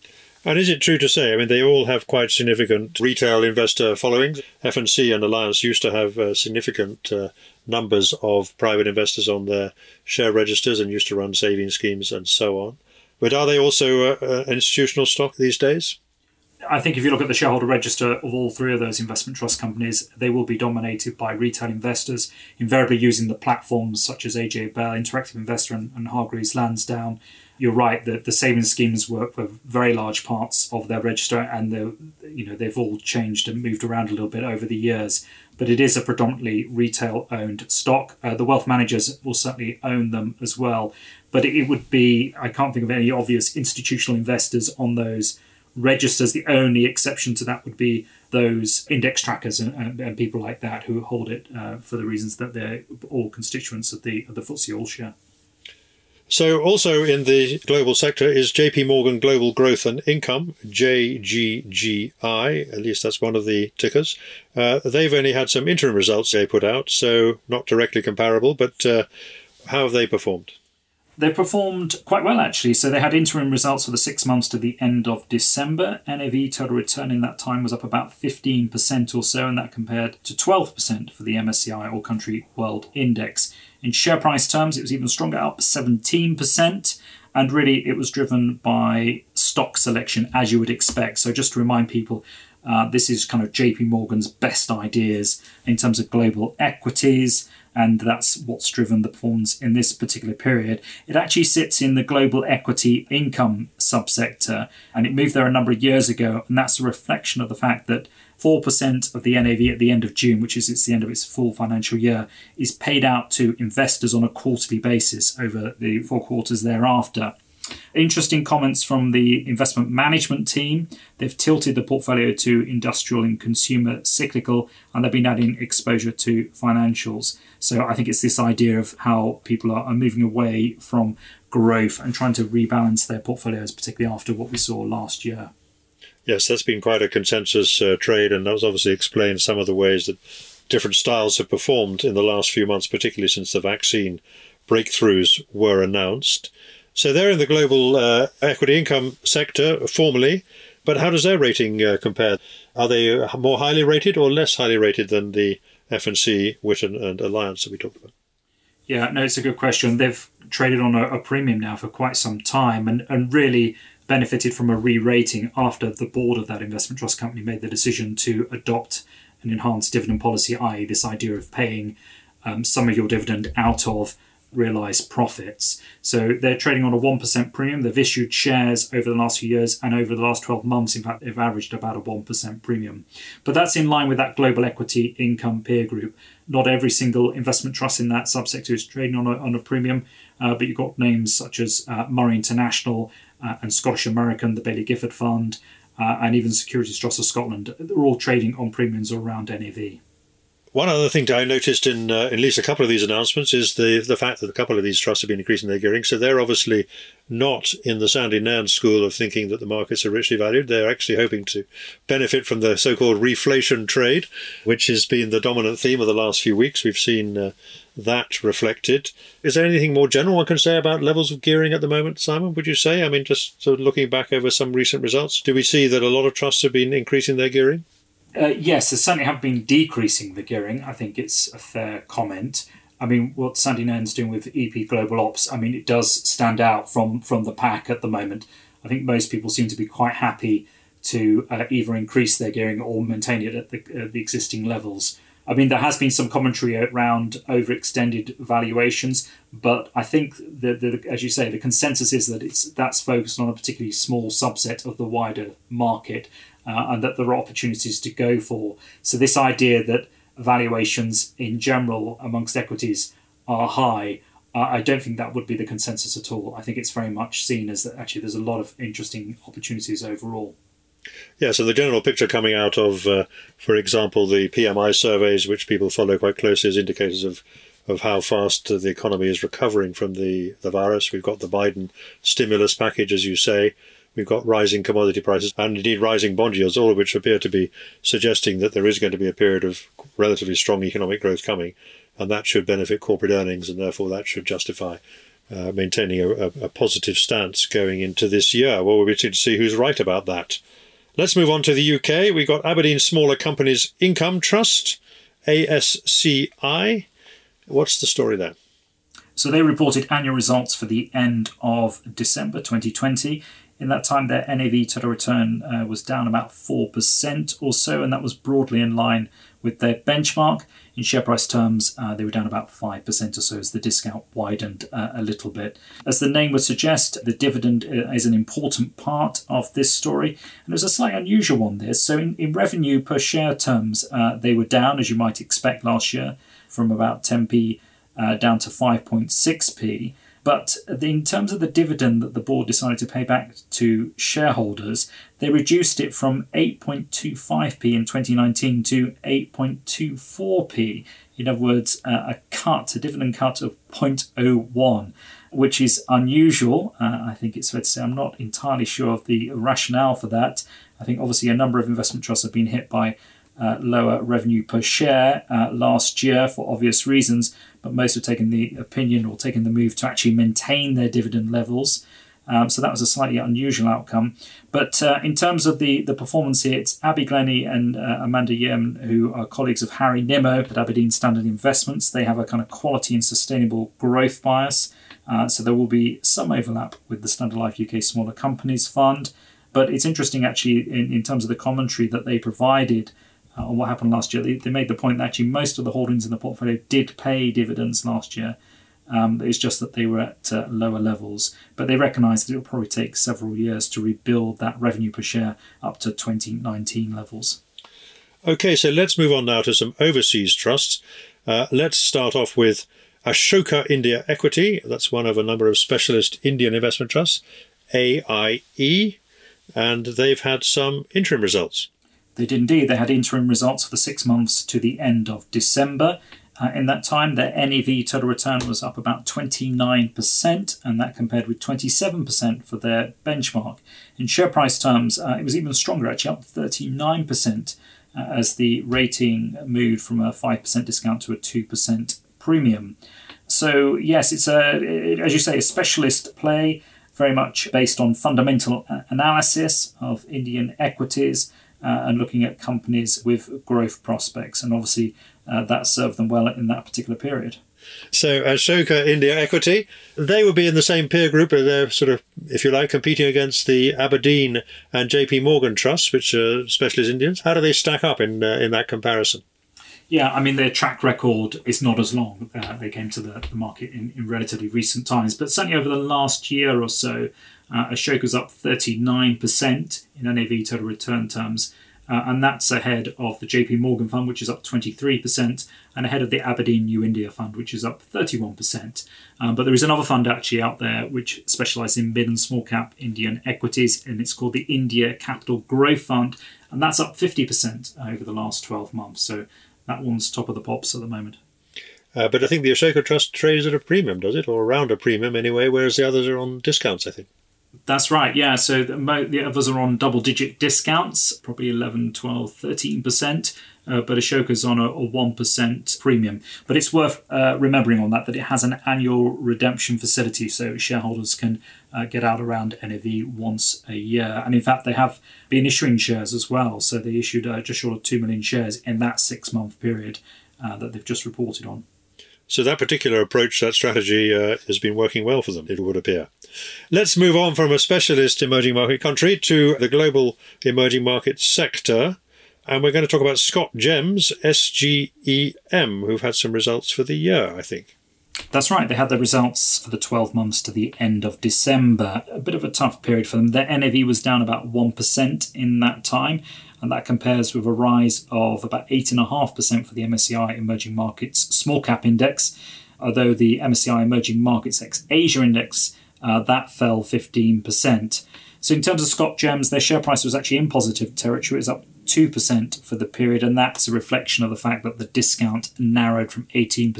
And is it true to say, I mean, they all have quite significant retail investor followings. F&C and Alliance used to have uh, significant uh, numbers of private investors on their share registers and used to run saving schemes and so on. But are they also uh, uh institutional stock these days?
I think if you look at the shareholder register of all three of those investment trust companies, they will be dominated by retail investors, invariably using the platforms such as AJ Bell, Interactive Investor, and, and Hargreaves Lansdown, you're right that the savings schemes work for very large parts of their register, and you know they've all changed and moved around a little bit over the years. But it is a predominantly retail-owned stock. Uh, the wealth managers will certainly own them as well, but it would be I can't think of any obvious institutional investors on those registers. The only exception to that would be those index trackers and, and, and people like that who hold it uh, for the reasons that they're all constituents of the of the FTSE All Share.
So, also in the global sector is JP Morgan Global Growth and Income, JGGI, at least that's one of the tickers. Uh, they've only had some interim results they put out, so not directly comparable, but uh, how have they performed?
They performed quite well actually. So they had interim results for the six months to the end of December. NAV total return in that time was up about 15% or so, and that compared to 12% for the MSCI All Country World Index. In share price terms, it was even stronger, up 17%. And really, it was driven by stock selection as you would expect. So just to remind people, uh, this is kind of JP Morgan's best ideas in terms of global equities, and that's what's driven the performance in this particular period. It actually sits in the global equity income subsector, and it moved there a number of years ago, and that's a reflection of the fact that 4% of the NAV at the end of June, which is it's the end of its full financial year, is paid out to investors on a quarterly basis over the four quarters thereafter. Interesting comments from the investment management team. They've tilted the portfolio to industrial and consumer cyclical, and they've been adding exposure to financials. So I think it's this idea of how people are, moving away from growth and trying to rebalance their portfolios, particularly after what we saw last year.
Yes, that's been quite a consensus uh, trade, and that's obviously explained some of the ways that different styles have performed in the last few months, particularly since the vaccine breakthroughs were announced. So they're in the global uh, equity income sector formally, but how does their rating uh, compare? Are they uh, more highly rated or less highly rated than the F&C, Witan, and Alliance that we talked about?
Yeah, no, it's a good question. They've traded on a, a premium now for quite some time, and, and really benefited from a re-rating after the board of that investment trust company made the decision to adopt an enhanced dividend policy, i.e., this idea of paying um, some of your dividend out of realized profits. So they're trading on a 1% premium. They've issued shares over the last few years and over the last 12 months, in fact, they've averaged about a 1% premium. But that's in line with that global equity income peer group. Not every single investment trust in that subsector is trading on a, on a premium, uh, but you've got names such as uh, Murray International uh, and Scottish American, the Baillie Gifford Fund, uh, and even Securities Trust of Scotland. They're all trading on premiums around NAV.
One other thing I noticed in uh, at least a couple of these announcements is the the fact that a couple of these trusts have been increasing their gearing. So they're obviously not in the Sandy Nairn school of thinking that the markets are richly valued. They're actually hoping to benefit from the so-called reflation trade, which has been the dominant theme of the last few weeks. We've seen uh, that reflected. Is there anything more general one can say about levels of gearing at the moment, Simon? Would you say? I mean, just sort of looking back over some recent results, do we see that a lot of trusts have been increasing their gearing?
Uh, yes, they certainly have been decreasing the gearing. I think it's a fair comment. I mean, what Sandy Nairn's doing with EP Global Ops, I mean, it does stand out from from the pack at the moment. I think most people seem to be quite happy to uh, either increase their gearing or maintain it at the, the existing levels. I mean, there has been some commentary around overextended valuations, but I think that, that, as you say, the consensus is that it's that's focused on a particularly small subset of the wider market, uh, and that there are opportunities to go for. So this idea that valuations in general amongst equities are high, uh, I don't think that would be the consensus at all. I think it's very much seen as that actually there's a lot of interesting opportunities overall.
Yeah, so the general picture coming out of, uh, for example, the PMI surveys, which people follow quite closely as indicators of, of how fast the economy is recovering from the, the virus. We've got the Biden stimulus package, as you say. We've got rising commodity prices and indeed rising bond yields, all of which appear to be suggesting that there is going to be a period of relatively strong economic growth coming, and that should benefit corporate earnings, and therefore that should justify uh, maintaining a, a, a, positive stance going into this year. Well, we'll be to see who's right about that. Let's move on to the UK. We've got Aberdeen Smaller Companies Income Trust, ASCI. What's the story there?
So they reported annual results for the end of December 2020. In that time, their NAV total return uh, was down about 4% or so, and that was broadly in line with their benchmark. In share price terms, uh, they were down about 5% or so as the discount widened uh, a little bit. As the name would suggest, the dividend uh, is an important part of this story, and there's a slightly unusual one this. So, in, in revenue per share terms, uh, they were down, as you might expect last year, from about 10p uh, down to 5.6p. But in terms of the dividend that the board decided to pay back to shareholders, they reduced it from 8.25p in 2019 to 8.24p. In other words, uh, a cut, a dividend cut of 0.01, which is unusual. Uh, I think it's fair to say I'm not entirely sure of the rationale for that. I think obviously a number of investment trusts have been hit by uh, lower revenue per share uh, last year for obvious reasons, but most have taken the opinion or taken the move to actually maintain their dividend levels. Um, so that was a slightly unusual outcome. But uh, in terms of the, the performance here, it's Abby Glennie and uh, Amanda Yim, who are colleagues of Harry Nimmo at Aberdeen Standard Investments. They have a kind of quality and sustainable growth bias. Uh, so there will be some overlap with the Standard Life UK Smaller Companies Fund. But it's interesting, actually, in, in terms of the commentary that they provided on what happened last year. They, they made the point that actually most of the holdings in the portfolio did pay dividends last year. Um, it's just that they were at uh, lower levels, but they recognise that it will probably take several years to rebuild that revenue per share up to 2019 levels.
Okay, so let's move on now to some overseas trusts. Uh, let's start off with Ashoka India Equity. That's one of a number of specialist Indian investment trusts, AIE, and they've had some interim results.
Did indeed. They had interim results for the six months to the end of December. Uh, in that time, their NAV total return was up about 29%, and that compared with 27% for their benchmark. In share price terms, uh, it was even stronger, actually up 39%, uh, as the rating moved from a 5% discount to a 2% premium. So, yes, it's a, as you say, a specialist play, very much based on fundamental uh, analysis of Indian equities. Uh, and looking at companies with growth prospects. And obviously, uh, that served them well in that particular period.
So Ashoka India Equity, they would be in the same peer group. But they're sort of, if you like, competing against the Aberdeen and JP Morgan trusts, which are specialist Indians. How do they stack up in uh, in that comparison?
Yeah, I mean, their track record is not as long. Uh, they came to the, the market in, in, relatively recent times, but certainly over the last year or so, uh, Ashoka's up 39% in NAV total return terms uh, and that's ahead of the JP Morgan fund, which is up 23%, and ahead of the Aberdeen New India fund, which is up 31%. Um, but there is another fund actually out there which specialises in mid and small cap Indian equities, and it's called the India Capital Growth Fund, and that's up 50% over the last 12 months. So that one's top of the pops at the moment.
Uh, but I think the Ashoka Trust trades at a premium, does it? Or around a premium anyway, whereas the others are on discounts, I think.
That's right, yeah. So the, the others are on double digit discounts, probably 11, 12, 13%. Uh, but Ashoka's on a, a 1% premium. But it's worth uh, remembering on that that it has an annual redemption facility, so shareholders can uh, get out around NAV once a year. And in fact, they have been issuing shares as well. So they issued uh, just short of 2 million shares in that six month period uh, that they've just reported on.
So that particular approach, that strategy, uh, has been working well for them, it would appear. Let's move on from a specialist emerging market country to the global emerging market sector. And we're going to talk about ScotGems, SGEM, who've had some results for the year, I think.
That's right. They had their results for the 12 months to the end of December. A bit of a tough period for them. Their NAV was down about 1% in that time and that compares with a rise of about 8.5% for the MSCI Emerging Markets Small Cap Index, although the MSCI Emerging Markets ex Asia Index uh, that fell 15%. So in terms of ScotGems, their share price was actually in positive territory. It was up 2% for the period, and that's a reflection of the fact that the discount narrowed from 18%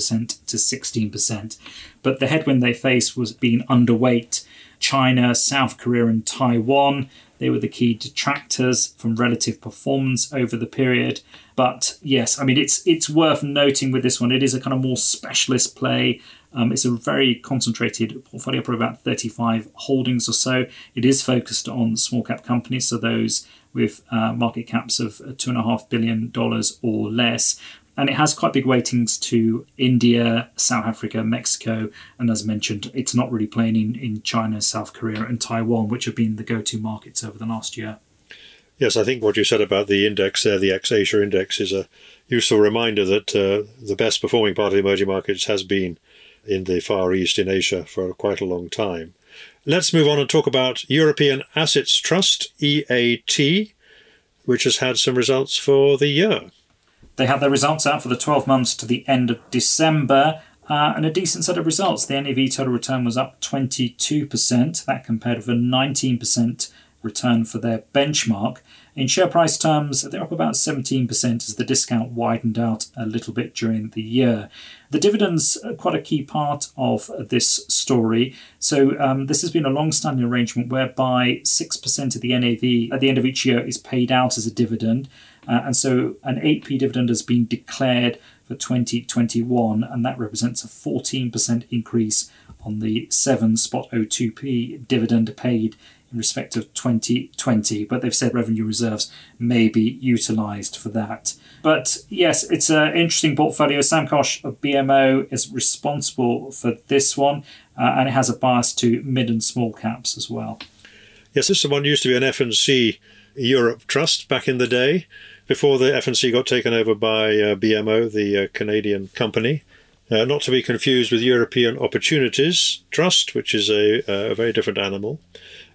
to 16%. But the headwind they faced was being underweight China, South Korea, and Taiwan. They were the key detractors from relative performance over the period. But yes, I mean it's it's worth noting with this one, it is a kind of more specialist play. Um, it's a very concentrated portfolio, probably about 35 holdings or so. It is focused on small cap companies, so those with uh, market caps of $2.5 billion or less and it has quite big weightings to India, South Africa, Mexico, and as mentioned, it's not really playing in, in China, South Korea, and Taiwan, which have been the go to markets over the last year.
Yes, I think what you said about the index there, the ex Asia index, is a useful reminder that uh, the best performing part of the emerging markets has been in the Far East in Asia for quite a long time. Let's move on and talk about European Assets Trust, EAT, which has had some results for the year.
They had their results out for the 12 months to the end of December. Uh, and a decent set of results. The NAV total return was up 22%. That compared with a 19% return for their benchmark. In share price terms, they're up about 17% as the discount widened out a little bit during the year. The dividends are quite a key part of this story. So, um, this has been a long standing arrangement whereby 6% of the NAV at the end of each year is paid out as a dividend. Uh, and so an 8p dividend has been declared for 2021, and that represents a 14% increase on the 7 spot 02p dividend paid in respect of 2020, but they've said revenue reserves may be utilised for that. But yes, it's an interesting portfolio. Sam Cosh of BMO is responsible for this one, uh, and it has a bias to mid and small caps as well.
Yes, this one used to be an F&C Europe trust back in the day, before the F&C got taken over by uh, BMO, the uh, Canadian company. Uh, not to be confused with European Opportunities Trust, which is a, a very different animal.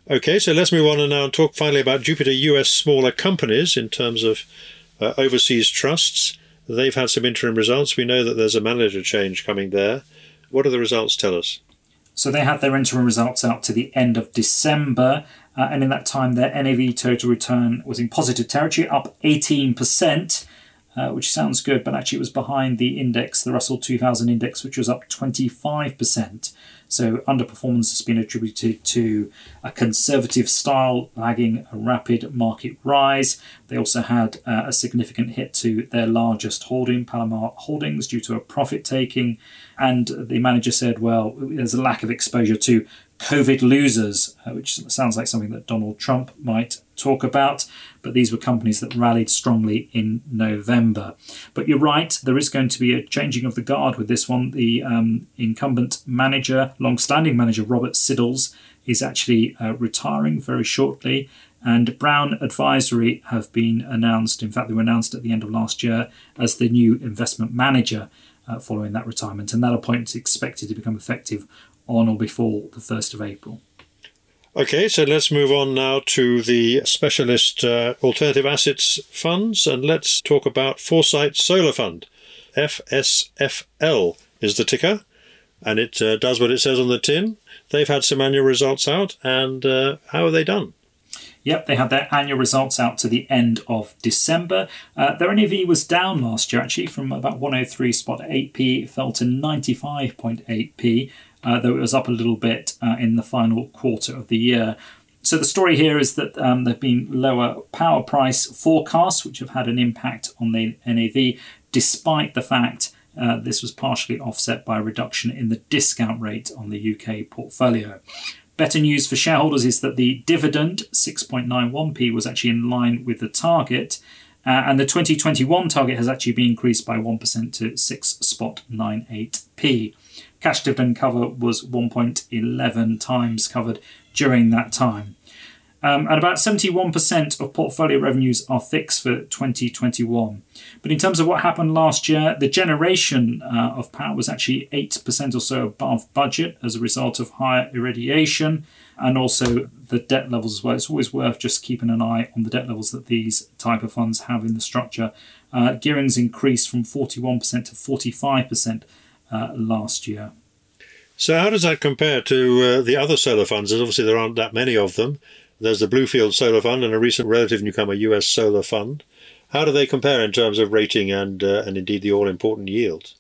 Okay, so let's move on and now talk finally about Jupiter US smaller companies in terms of uh, overseas trusts. They've had some interim results. We know that there's a manager change coming there. What do the results tell us?
So they had their interim results out to the end of December, uh, and in that time, their NAV total return was in positive territory, up 18%. Uh, which sounds good, but actually it was behind the index, the Russell 2000 index, which was up 25%. So underperformance has been attributed to a conservative style lagging a rapid market rise. They also had uh, a significant hit to their largest holding, Palomar Holdings, due to a profit taking. And the manager said, well, there's a lack of exposure to COVID losers, uh, which sounds like something that Donald Trump might talk about. But these were companies that rallied strongly in November. But you're right, there is going to be a changing of the guard with this one. The um, incumbent manager, long standing manager, Robert Siddles, is actually uh, retiring very shortly. And Brown Advisory have been announced, in fact, they were announced at the end of last year as the new investment manager. Uh, following that retirement, and that appointment is expected to become effective on or before the 1st of April.
Okay, so let's move on now to the specialist uh, alternative assets funds and let's talk about Foresight Solar Fund. FSFL is the ticker and it uh, does what it says on the tin. They've had some annual results out and uh, how have they done?
Yep, they had their annual results out to the end of December. Uh, their NAV was down last year actually from about 103 spot 8p, fell to 95.8p uh, though it was up a little bit uh, in the final quarter of the year. So the story here is that um, there have been lower power price forecasts, which have had an impact on the NAV, despite the fact uh, this was partially offset by a reduction in the discount rate on the UK portfolio. Better news for shareholders is that the dividend, 6.91p, was actually in line with the target. Uh, and the 2021 target has actually been increased by 1% to 6.98p. Cash dividend cover was 1.11 times covered during that time. Um, and about 71% of portfolio revenues are fixed for 2021. But in terms of what happened last year, the generation uh, of power was actually 8% or so above budget as a result of higher irradiation and also the debt levels as well. It's always worth just keeping an eye on the debt levels that these type of funds have in the structure. Uh, gearing's increased from 41% to 45% uh, last year.
So, how does that compare to uh, the other solar funds? obviously, there aren't that many of them. There's the Bluefield Solar Fund and a recent relative newcomer, US Solar Fund. How do they compare in terms of rating and uh, and indeed the all important yield?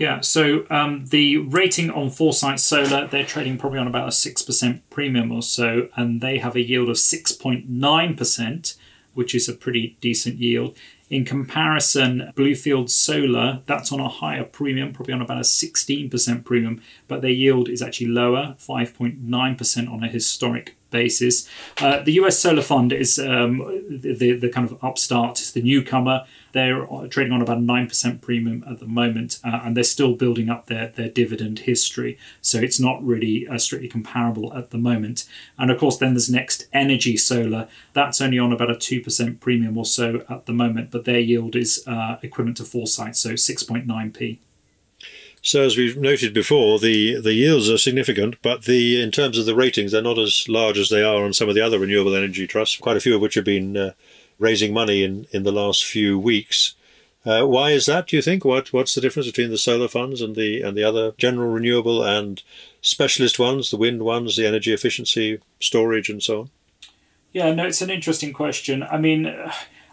Yeah, so um, the rating on Foresight Solar, they're trading probably on about a 6% premium or so, and they have a yield of 6.9%, which is a pretty decent yield. In comparison, Bluefield Solar, that's on a higher premium, probably on about a 16% premium, but their yield is actually lower, 5.9% on a historic basis. Uh, the US Solar Fund is um, the, the kind of upstart, the newcomer. They're trading on about a 9% premium at the moment, uh, and they're still building up their, their dividend history. So it's not really uh, strictly comparable at the moment. And of course, then there's Next Energy Solar. That's only on about a 2% premium or so at the moment, but their yield is uh, equivalent to Foresight, so 6.9p.
So as we've noted before, the, the yields are significant, but the in terms of the ratings, they're not as large as they are on some of the other renewable energy trusts. Quite a few of which have been uh, raising money in, in the last few weeks. Uh, why is that? Do you think? What what's the difference between the solar funds and the and the other general renewable and specialist ones, the wind ones, the energy efficiency, storage, and so on?
Yeah, no, it's an interesting question. I mean.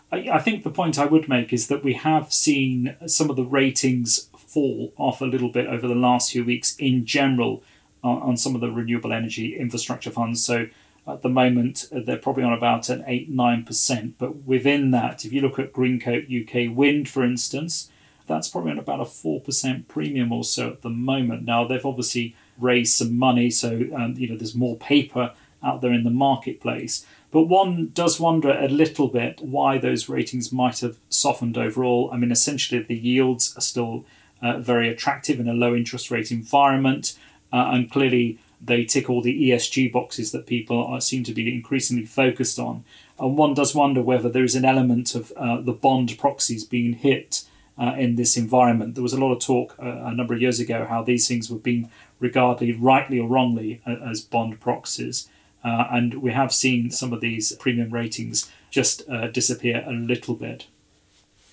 I, I think the point I would make is that we have seen some of the ratings fall off a little bit over the last few weeks in general on, on some of the renewable energy infrastructure funds. So at the moment, uh, they're probably on about an 8 9%. But within that, if you look at Greencoat UK Wind, for instance, that's probably on about a 4% premium or so at the moment. Now, they've obviously raised some money. So, um, you know, there's more paper out there in the marketplace. But one does wonder a little bit why those ratings might have softened overall. I mean, essentially, the yields are still uh, very attractive in a low interest rate environment, uh, and clearly they tick all the ESG boxes that people are, seem to be increasingly focused on. And one does wonder whether there is an element of uh, the bond proxies being hit uh, in this environment. There was a lot of talk uh, a number of years ago how these things were being regarded, rightly or wrongly, as bond proxies. Uh, and we have seen some of these premium ratings just uh, disappear a little bit.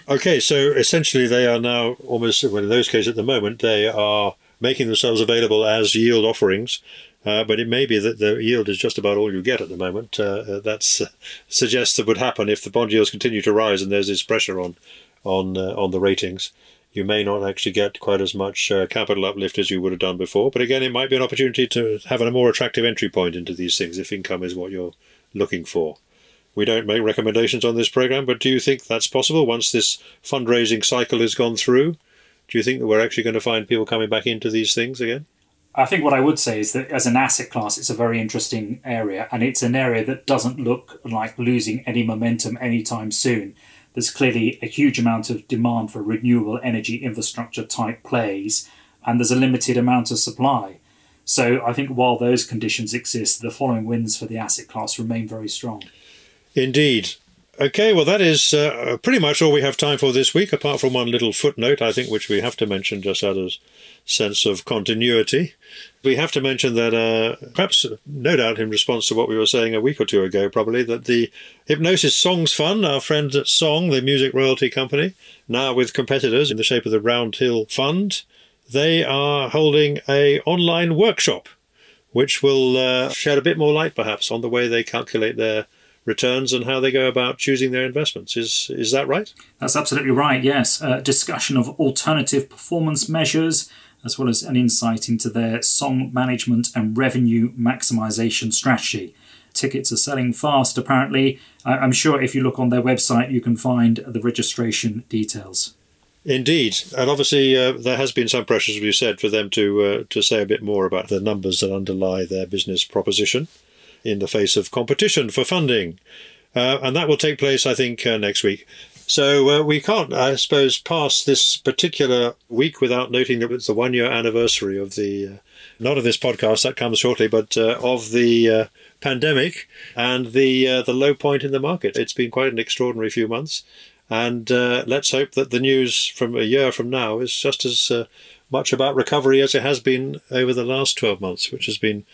Okay, so essentially they are now almost, well, in those cases at the moment, they are making themselves available as yield offerings. Uh, but it may be that the yield is just about all you get at the moment. Uh, uh that uh, suggests that would happen if the bond yields continue to rise and there's this pressure on on uh, on the ratings. You may not actually get quite as much uh, capital uplift as you would have done before. But again, it might be an opportunity to have a more attractive entry point into these things if income is what you're looking for. We don't make recommendations on this program, but do you think that's possible once this fundraising cycle has gone through? Do you think that we're actually going to find people coming back into these things again?
I think what I would say is that as an asset class, it's a very interesting area, and it's an area that doesn't look like losing any momentum anytime soon. There's clearly a huge amount of demand for renewable energy infrastructure type plays, and there's a limited amount of supply. So I think while those conditions exist, the following winds for the asset class remain very strong.
Indeed. Okay, well, that is uh, pretty much all we have time for this week, apart from one little footnote, I think, which we have to mention just out of sense of continuity. We have to mention that, uh, perhaps no doubt in response to what we were saying a week or two ago, probably, that the Hipgnosis Songs Fund, our friend at Song, the music royalty company, now with competitors in the shape of the Roundhill Fund, they are holding a online workshop, which will uh, shed a bit more light, perhaps, on the way they calculate their returns and how they go about choosing their investments. Is is that right?
That's absolutely right. Yes, a discussion of alternative performance measures, as well as an insight into their song management and revenue maximization strategy. Tickets are selling fast, apparently. I'm sure if you look on their website, you can find the registration details.
Indeed, and obviously uh, there has been some pressure, as you said, for them to uh, to say a bit more about the numbers that underlie their business proposition in the face of competition for funding. Uh, and that will take place, I think, uh, next week. So uh, we can't, I suppose, pass this particular week without noting that it's the one year anniversary of the, uh, not of this podcast, that comes shortly, but uh, of the uh, pandemic and the, the low point in the market. It's been quite an extraordinary few months. And let's hope that the news from a year from now is just as much about recovery as it has been over the last 12 months, which has been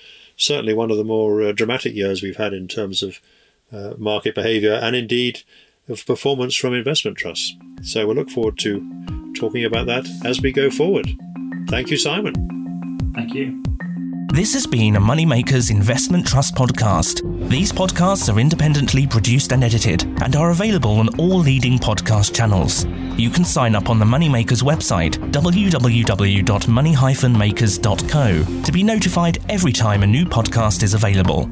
certainly one of the more uh, dramatic years we've had in terms of uh, market behaviour and indeed of performance from investment trusts. So we'll look forward to talking about that as we go forward. Thank you, Simon.
Thank you.
This has been a Moneymakers Investment Trust podcast. These podcasts are independently produced and edited and are available on all leading podcast channels. You can sign up on the Moneymakers website, www.money-makers.co, to be notified every time a new podcast is available.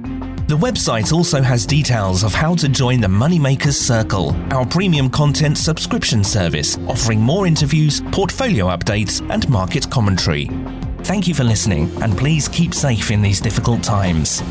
The website also has details of how to join the Moneymakers Circle, our premium content subscription service, offering more interviews, portfolio updates, and market commentary. Thank you for listening, and please keep safe in these difficult times.